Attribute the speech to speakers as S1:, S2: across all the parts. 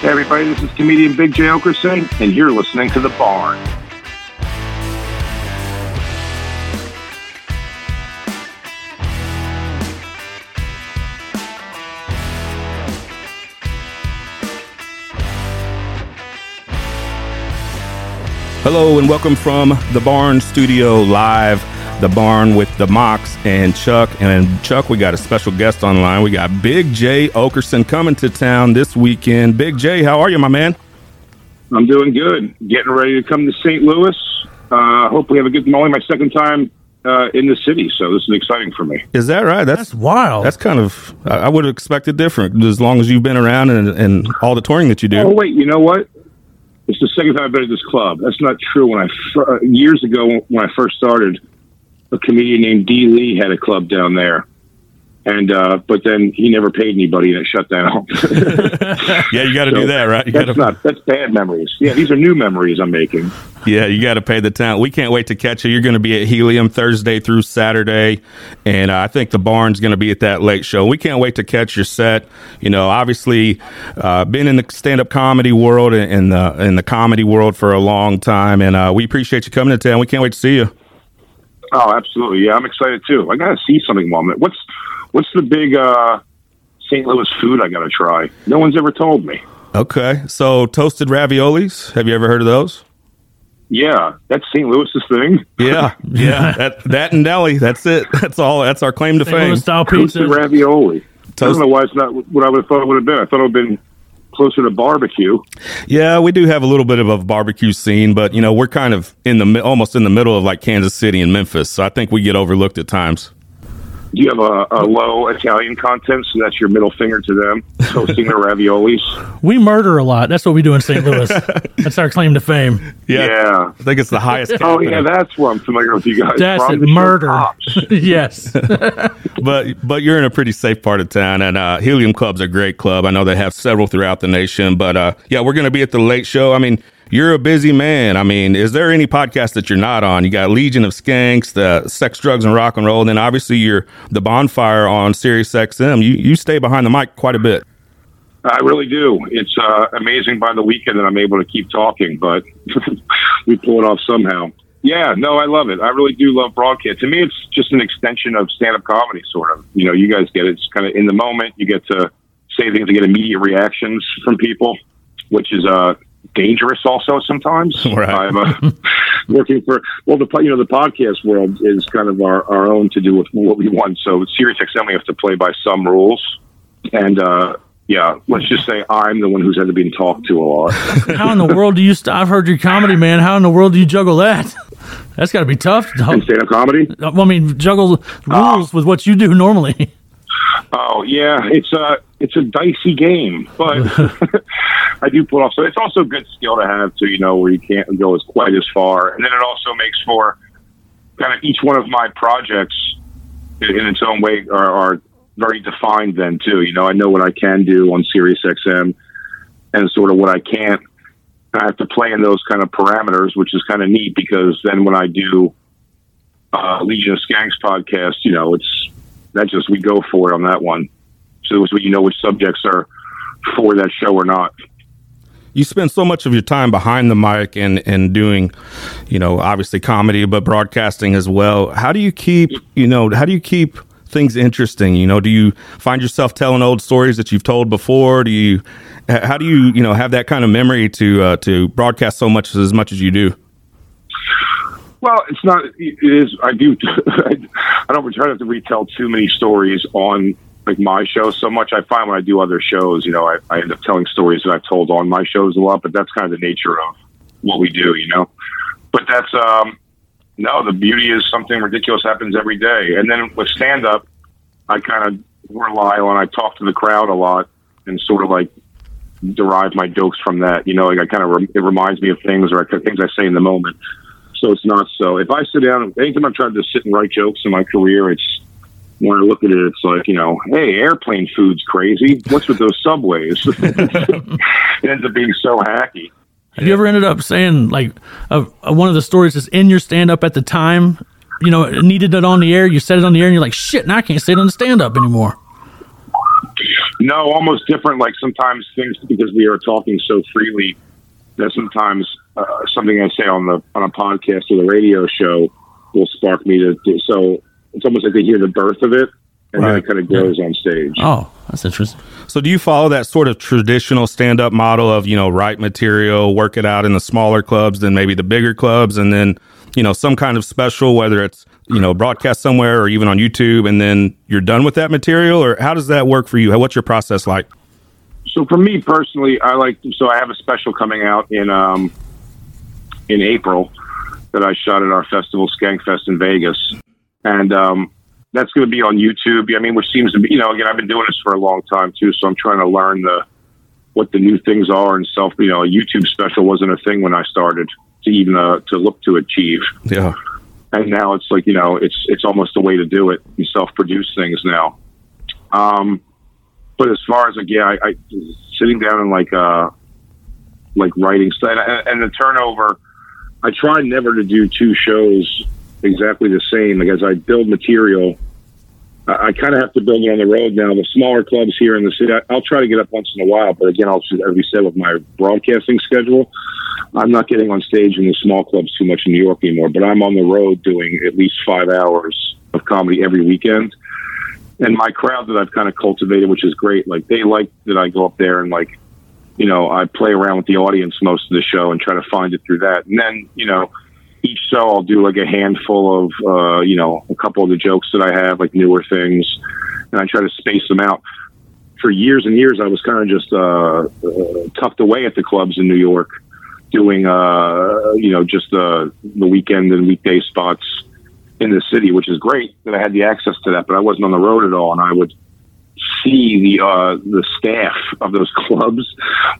S1: Hey everybody, this is comedian Big Jay Oakerson, and you're listening to The Barn.
S2: Hello and welcome from the Barn Studio Live, the Barn with the Mox and Chuck. And Chuck, we got a special guest online. We got Big Jay Oakerson coming to town this weekend. Big Jay, how are you, my man?
S1: I'm doing good. Getting ready to come to St. Louis. Uh, hope we have a good. Only my second time uh, in the city, so this is exciting for me.
S2: Is that right? That's,
S3: That's wild.
S2: That's kind of. I I would have expected different as long as you've been around and, and all the touring that you do.
S1: Oh wait, you know what? It's the second time I've been at this club. That's not true. When I fir- uh, years ago when I first started, a comedian named D. Lee had a club down there, and uh, but then he never paid anybody and it shut down.
S2: Yeah, you got to
S1: So
S2: do that, right? You
S1: that's
S2: gotta,
S1: not that's bad memories. Yeah, these are new memories I'm making.
S2: Yeah, you got to pay the town. We can't wait to catch you. You're going to be at Helium Thursday through Saturday, and uh, I think the Barn's going to be at that late show. We can't wait to catch your set. You know, obviously, uh, been in the stand-up comedy world and in the in the comedy world for a long time, and uh, we appreciate you coming to town. We can't wait to see you.
S1: Oh, absolutely. Yeah, I'm excited too. I got to see something moment. What's what's the big uh, St. Louis food I got to try? No one's ever told me.
S2: Okay, so toasted raviolis. Have you ever heard of those?
S1: Yeah, that's St. Louis's thing.
S2: Yeah, yeah. that that and deli. That's it. That's all. That's our claim to
S3: St.
S2: fame.
S3: Louis style pizza.
S1: Toasted ravioli. I
S2: Toast-
S1: don't know why it's not what I would have thought it would have been. I thought it would have been closer to barbecue.
S2: Yeah, we do have a little bit of a barbecue scene, but you know we're kind of in the almost in the middle of like Kansas City and Memphis, so I think we get overlooked at times.
S1: Do you have a, a low Italian content, so that's your middle finger to them, toasting their raviolis?
S3: we murder a lot. That's what we do in St. Louis. That's our claim to fame.
S1: Yeah.
S2: I think it's the highest.
S1: Oh,
S2: happening.
S1: yeah, that's where I'm familiar with you guys.
S3: That's it. Murder. Yes.
S2: but but you're in a pretty safe part of town, and uh, Helium Club's a great club. I know they have several throughout the nation, but uh, yeah, we're going to be at the late show. I mean. You're a busy man. I mean, is there any podcast that you're not on? You got Legion of Skanks, the Sex, Drugs, and Rock and Roll, and then obviously you're the Bonfire on Sirius XM. You you stay behind the mic quite a bit.
S1: I really do. It's uh, amazing by the weekend that I'm able to keep talking, but we pull it off somehow. Yeah, no, I love it. I really do love broadcast. To me, it's just an extension of stand-up comedy, sort of. You know, you guys get it. It's kind of in the moment. You get to say things to get immediate reactions from people, which is uh, dangerous also sometimes.
S2: Right.
S1: I'm uh, working for well, the you know the podcast world is kind of our, our own to do with what we want. So Sirius XM, we have to play by some rules, and uh, yeah, let's just say I'm the one who's had to be talked to a lot.
S3: How in the world do you? St- I've heard your comedy, man. How in the world do you juggle that? That's got to be tough.
S1: in stand-up comedy.
S3: Well, I mean, juggle rules with what you do normally.
S1: Oh yeah, it's a it's a dicey game, but I do pull off. So it's also a good skill to have to, You know, where you can't go as quite as far, and then it also makes for kind of each one of my projects in, in its own way are, are very defined. Then too, you know, I know what I can do on Sirius XM, and sort of what I can't. I have to play in those kind of parameters, which is kind of neat because then when I do uh, Legion of Skanks podcast, you know, it's that just we go for it on that one. So you know which subjects are for that show or not.
S2: you spend so much of your time behind the mic and and doing you know obviously comedy but broadcasting as well how do you keep you know how do you keep things interesting you know do you find yourself telling old stories that you've told before do you how do you you know have that kind of memory to uh, to broadcast so much as much as you do
S1: Well, it's not. It is. I do. I don't try not to retell too many stories on like my show so much. I find when I do other shows, you know, I, I end up telling stories that I've told on my shows a lot. But that's kind of the nature of what we do, you know. But that's um, no. The beauty is something ridiculous happens every day, and then with stand up, I kind of rely on. I talk to the crowd a lot and sort of like derive my jokes from that. You know, like I kind of rem- it reminds me of things or I, things I say in the moment. So it's not so. If I sit down, anytime I've tried to sit and write jokes in my career, it's when I look at it, it's like you know, hey, airplane food's crazy. What's with those subways? it ends up being so hacky.
S3: Have you ever ended up saying like uh, one of the stories is in your stand up at the time? You know, it needed it on the air. You said it on the air, and you're like, shit. Now I can't say it on the stand up anymore.
S1: No, almost different. Like sometimes things because we are talking so freely that sometimes uh, something I say on the on a podcast or the radio show will spark me to. to so it's almost like they hear the birth of it, and then it kind of grows on stage.
S3: Oh, that's interesting.
S2: So do you follow that sort of traditional stand up model of, you know, write material, work it out in the smaller clubs then maybe the bigger clubs and then, you know, some kind of special, whether it's, you know, broadcast somewhere or even on YouTube and then you're done with that material or how does that work for you? What's your process like?
S1: So for me personally, I like. So I have a special coming out in um, in April that I shot at our festival Skankfest in Vegas, and um, that's going to be on YouTube. I mean, which seems to be, you know, again, I've been doing this for a long time too, so I'm trying to learn the what the new things are and self. You know, a YouTube special wasn't a thing when I started to even uh, to look to achieve,
S2: Yeah.
S1: and now it's like you know, it's it's almost a way to do it. You self-produce things now. Um, but as far as like yeah, I, I sitting down and like uh like writing stuff and, and the turnover. I try never to do two shows exactly the same. Like as I build material, I, I kind of have to build it on the road now. The smaller clubs here in the city, I, I'll try to get up once in a while. But again, I'll as we said with my broadcasting schedule, I'm not getting on stage in the small clubs too much in New York anymore. But I'm on the road doing at least five hours of comedy every weekend and my crowd that I've kind of cultivated, which is great. Like they like that I go up there and like, you know, I play around with the audience most of the show and try to find it through that. And then, you know, each show I'll do like a handful of, uh, you know, a couple of the jokes that I have, like newer things, and I try to space them out. For years and years, I was kind of just uh, uh, tucked away at the clubs in New York, doing, uh, you know, just the the weekend and weekday spots in the city, which is great that I had the access to that, but I wasn't on the road at all, and I would see the uh, the staff of those clubs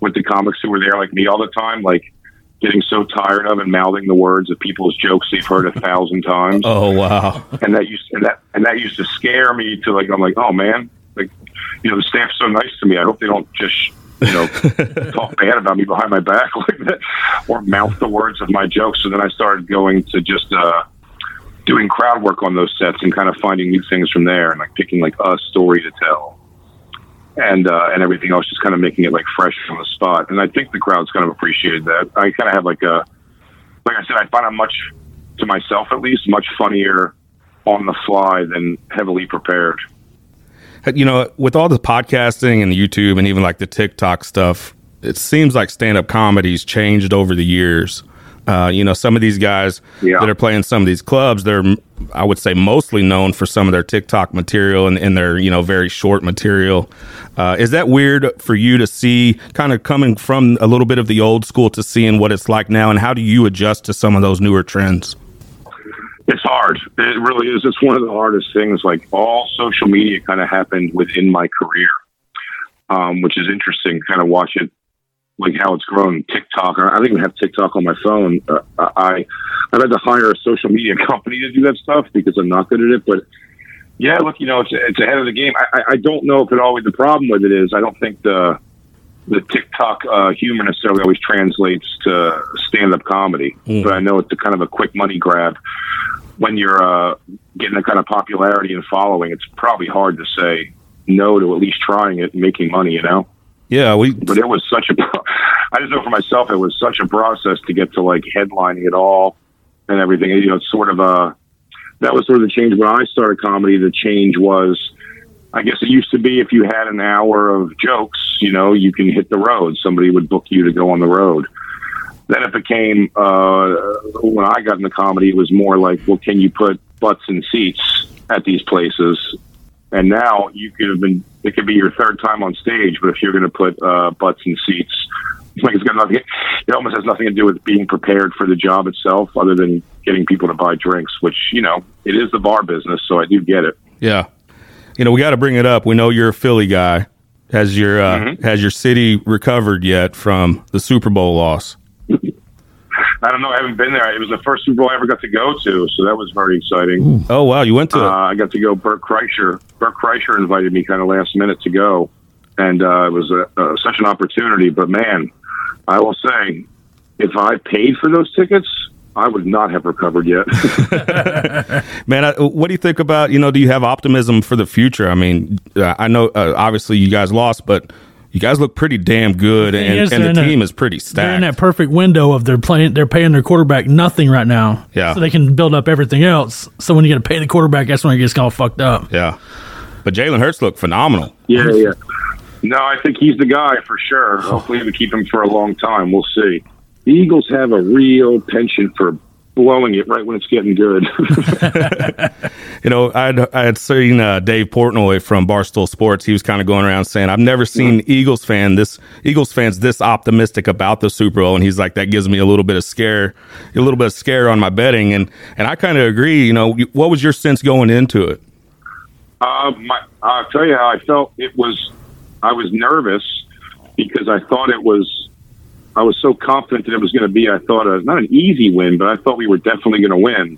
S1: with the comics who were there, like me, all the time, like getting so tired of and mouthing the words of people's jokes they've heard a thousand times,
S2: Oh, wow.
S1: and that used and that and that used to scare me to like I'm like, oh man, like you know the staff's so nice to me. I hope they don't just you know talk bad about me behind my back like that or mouth the words of my jokes. So then I started going to just. uh doing crowd work on those sets and kind of finding new things from there and like picking like a story to tell and uh, and everything else, just kind of making it like fresh on the spot. And I think the crowd's kind of appreciated that. I kind of have like a, like I said, I find I'm much, to myself at least, much funnier on the fly than heavily prepared.
S2: You know, with all the podcasting and the YouTube and even like the TikTok stuff, it seems like stand up comedy's changed over the years. Uh, you know, some of these guys
S1: Yeah.
S2: that are playing some of these clubs, they're, I would say, mostly known for some of their TikTok material and, and their, you know, very short material. Uh, is that weird for you to see kind of coming from a little bit of the old school to seeing what it's like now? And how do you adjust to some of those newer trends?
S1: It's hard. It really is. It's one of the hardest things. Like all social media kind of happened within my career, um, which is interesting. Kind of watch it, like how it's grown. TikTok. I don't even have TikTok on my phone. Uh, I I've had to hire a social media company to do that stuff because I'm not good at it. But yeah, look, you know, it's it's ahead of the game. I, I- I don't know if it always the problem with it is. I don't think the the TikTok uh, humor necessarily always translates to stand up comedy, but I know it's a kind of a quick money grab when you're uh, getting a kind of popularity and following, it's probably hard to say no to at least trying it and making money, you know?
S2: Yeah, we
S1: But it was such a, I just know for myself, it was such a process to get to like headlining it all and everything. You know, it's sort of a, that was sort of the change when I started comedy. The change was, I guess it used to be if you had an hour of jokes, you know, you can hit the road. Somebody would book you to go on the road. Then it became, uh, when I got into comedy, it was more like, well, can you put butts in seats at these places? And now you could have been, it could be your third time on stage, but if you're going to put uh, butts in seats, like it's got nothing, it almost has nothing to do with being prepared for the job itself, other than getting people to buy drinks, which, you know, it is the bar business, so I do get it.
S2: Yeah, you know we got to bring it up. We know you're a Philly guy. Has your uh,
S1: Mm-hmm.
S2: has your city recovered yet from the Super Bowl loss?
S1: I don't know. I haven't been there. It was the first Super Bowl I ever got to go to, so that was very exciting.
S2: Oh wow, you went to
S1: Uh. I got to go. Bert Kreischer. Bert Kreischer invited me kind of last minute to go, and uh, it was a, uh, such an opportunity. But man, I will say, if I paid for those tickets, I would not have recovered yet.
S2: Man, I, what do you think about, you know, do you have optimism for the future? I mean, uh, I know uh, obviously you guys lost, but you guys look pretty damn good, and,
S3: is,
S2: and the
S3: in a-
S2: team is pretty stacked.
S3: They're in
S2: stacked.
S3: that perfect window of they're playing. They're paying their quarterback nothing right now.
S2: Yeah.
S3: So they can build up everything else. So when you got to pay the quarterback, that's when it gets all fucked up.
S2: yeah. But Jalen Hurts looked phenomenal.
S1: yeah, yeah. No, I think he's the guy for sure. Hopefully, we keep him for a long time. We'll see. The Eagles have a real penchant for blowing it right when it's getting good.
S2: You know, I'd, I had seen uh, Dave Portnoy from Barstool Sports. He was kind of going around saying, "I've never seen Eagles fan this Eagles fans this optimistic about the Super Bowl." And he's like, "That gives me a little bit of scare, a little bit of scare on my betting." And and I kind of agree. You know, what was your sense going into it?
S1: Uh, my, I'll tell you how I felt. It was, I was nervous because I thought it was, I was so confident that it was going to be, I thought, a, not an easy win, but I thought we were definitely going to win.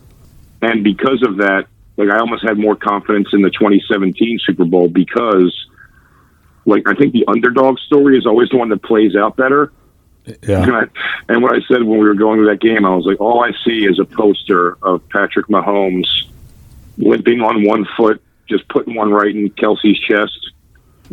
S1: And because of that, like, I almost had more confidence in the 2017 Super Bowl because, like, I think the underdog story is always the one that plays out better.
S2: Yeah,
S1: And, I, and what I said when we were going to that game, I was like, all I see is a poster of Patrick Mahomes limping on one foot, just putting one right in Kelce's chest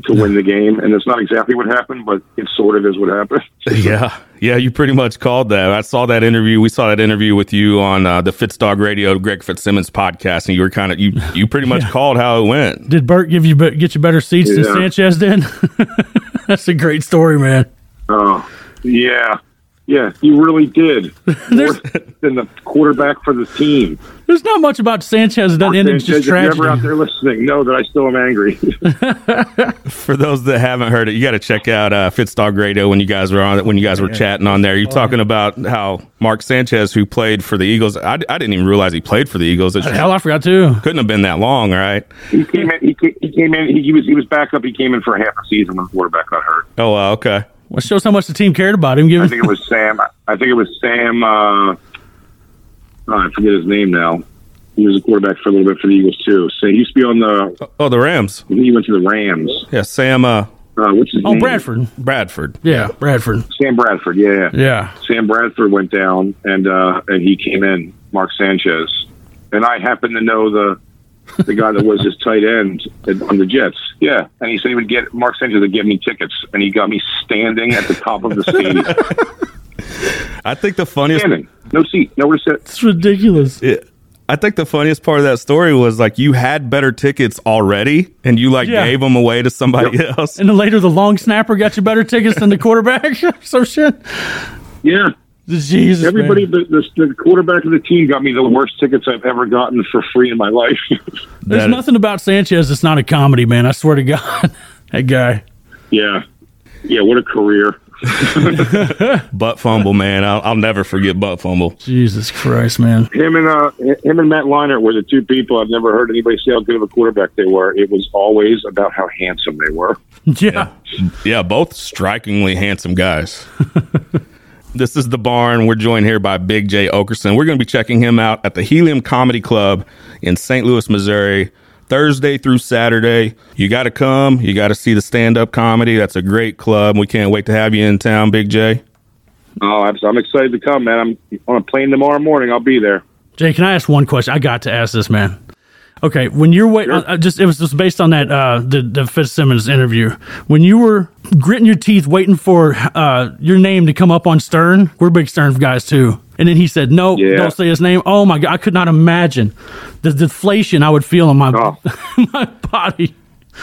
S1: to win the game. And it's not exactly what happened, but it sort of is what happened.
S2: yeah, yeah. You pretty much called that. I saw that interview. We saw that interview with you on uh, the Fitzdog Radio, Greg Fitzsimmons podcast, and you were kind of you you pretty much called how it went.
S3: Did Bert give you get you better seats than Sanchez did? that's a great story, man.
S1: Oh, yeah. Yeah, you really did. More than the quarterback for the team.
S3: There's not much about Sanchez that doesn't end in
S1: Sanchez,
S3: just
S1: if you're ever out there listening, know that I still am angry.
S2: For those that haven't heard it, you got to check out uh, Fitzdog Radio when you guys were on when you guys were chatting on there. You're talking about how Mark Sanchez, who played for the Eagles, I, I didn't even realize he played for the Eagles. It
S3: Hell, I forgot too.
S2: couldn't have been that long, right?
S1: he came in. He, ca- he came in. He, he was he was back up. He came in for a half a season when the quarterback got hurt.
S2: Oh, wow, okay.
S3: Well, shows how much the team cared about him.
S1: I
S3: Giving
S1: think it was Sam. I think it was Sam. Uh, oh, I forget his name now. He was a quarterback for a little bit for the Eagles too. So he used to be on the.
S2: Oh, the Rams.
S1: I think he went to the Rams.
S2: Yeah, Sam uh,
S1: Uh, what's his
S3: oh
S1: name?
S3: Bradford.
S2: Bradford.
S3: Yeah, Bradford.
S1: Sam Bradford. Yeah, yeah.
S3: Yeah.
S1: Sam Bradford went down, and uh, and he came in. Mark Sanchez, and I happen to know the the guy that was his tight end at- on the Jets. Yeah, and he said he would get Mark Sanchez to give me tickets, and he got me standing at the top of the stadium.
S2: I think the funniest.
S1: standing, no seat, nowhere to sit.
S3: It's ridiculous.
S2: it- I think the funniest part of that story was like you had better tickets already, and you like
S3: Yeah.
S2: gave them away to somebody else.
S3: And then later, the long snapper got you better tickets than the quarterback. so shit.
S1: Yeah,
S3: Jesus.
S1: everybody,
S3: man.
S1: the, the, the quarterback of the team got me the worst tickets I've ever gotten for free in my life.
S3: There's
S2: That-
S3: nothing about Sanchez that's not a comedy, man. I swear to God. that guy.
S1: yeah, yeah, what a career.
S2: Butt fumble, man. I'll, I'll never forget butt fumble.
S3: Jesus Christ, man.
S1: Him and uh, him and Matt Leinart were the two people I've never heard anybody say how good of a quarterback they were. It was always about how handsome they were.
S3: Yeah.
S2: Yeah, both strikingly handsome guys. This is the barn. We're joined here by Big Jay Oakerson. We're going to be checking him out at the Helium Comedy Club in St. Louis, Missouri, Thursday through Saturday. You got to come. You got to see the stand up comedy. That's a great club. We can't wait to have you in town, Big Jay.
S1: Oh, I'm, I'm excited to come, man. I'm on a plane tomorrow morning. I'll be there.
S3: Jay, can I ask one question? I got to ask this, man. Okay, when you're waiting, uh, just it was just based on that uh, the the Fitzsimmons interview. When you were gritting your teeth, waiting for uh, your name to come up on Stern, we're big Stern guys too. And then he said, "No,
S1: Yeah.
S3: don't say his name." Oh my god, I could not imagine the deflation I would feel in my
S1: Oh.
S3: my body.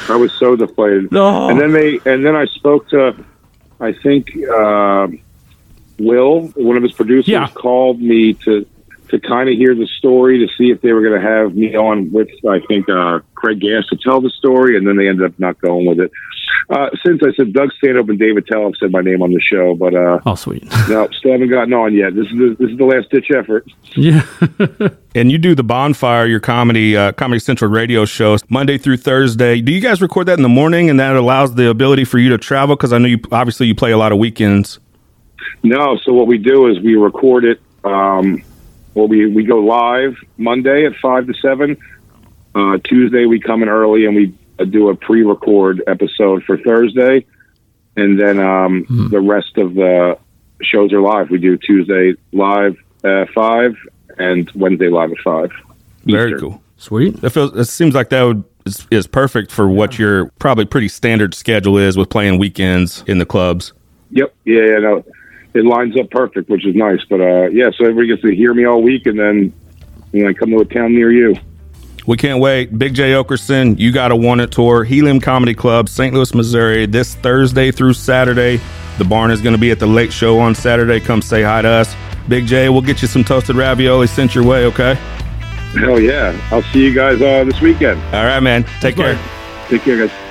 S1: I was so deflated.
S3: Oh.
S1: And then they, and then I spoke to, I think uh, Will, one of his producers,
S3: Yeah.
S1: called me to to kind of hear the story to see if they were going to have me on with, I think, uh, Craig Gass to tell the story, and then they ended up not going with it. Uh, since I said Doug Stanhope and Dave Attell have said my name on the show, but uh,
S3: Oh sweet,
S1: no, still haven't gotten on yet. This is the, this is the last ditch effort.
S3: yeah.
S2: And you do the Bonfire, your comedy, uh, Comedy Central radio shows Monday through Thursday. Do you guys record that in the morning, and that allows the ability for you to travel? Because I know you obviously you play a lot of weekends.
S1: No, so what we do is we record it. Um, well, we we go live Monday at five to seven. Uh, Tuesday we come in early and we uh, do a pre-record episode for Thursday, and then um, the rest of the shows are live. We do Tuesday live, uh, five and Wednesday live at five.
S2: Very
S1: Eastern.
S2: cool.
S3: Sweet.
S2: It feels. It seems like that would is, is perfect for what your probably pretty standard schedule is with playing weekends in the clubs.
S1: Yep. Yeah. Yeah. No, it lines up perfect, which is nice. But uh, yeah, so everybody gets to hear me all week, and then you know, I come to a town near you.
S2: We can't wait. Big Jay Oakerson, you got a one it tour. Helium Comedy Club, St. Louis, Missouri, this Thursday through Saturday. The barn is going to be at the late show on Saturday. Come say hi to us. Big Jay, we'll get you some toasted ravioli sent your way, okay?
S1: Hell yeah! I'll see you guys uh, this weekend.
S2: All right, man. Take care.
S3: Bye.
S1: Take care, guys.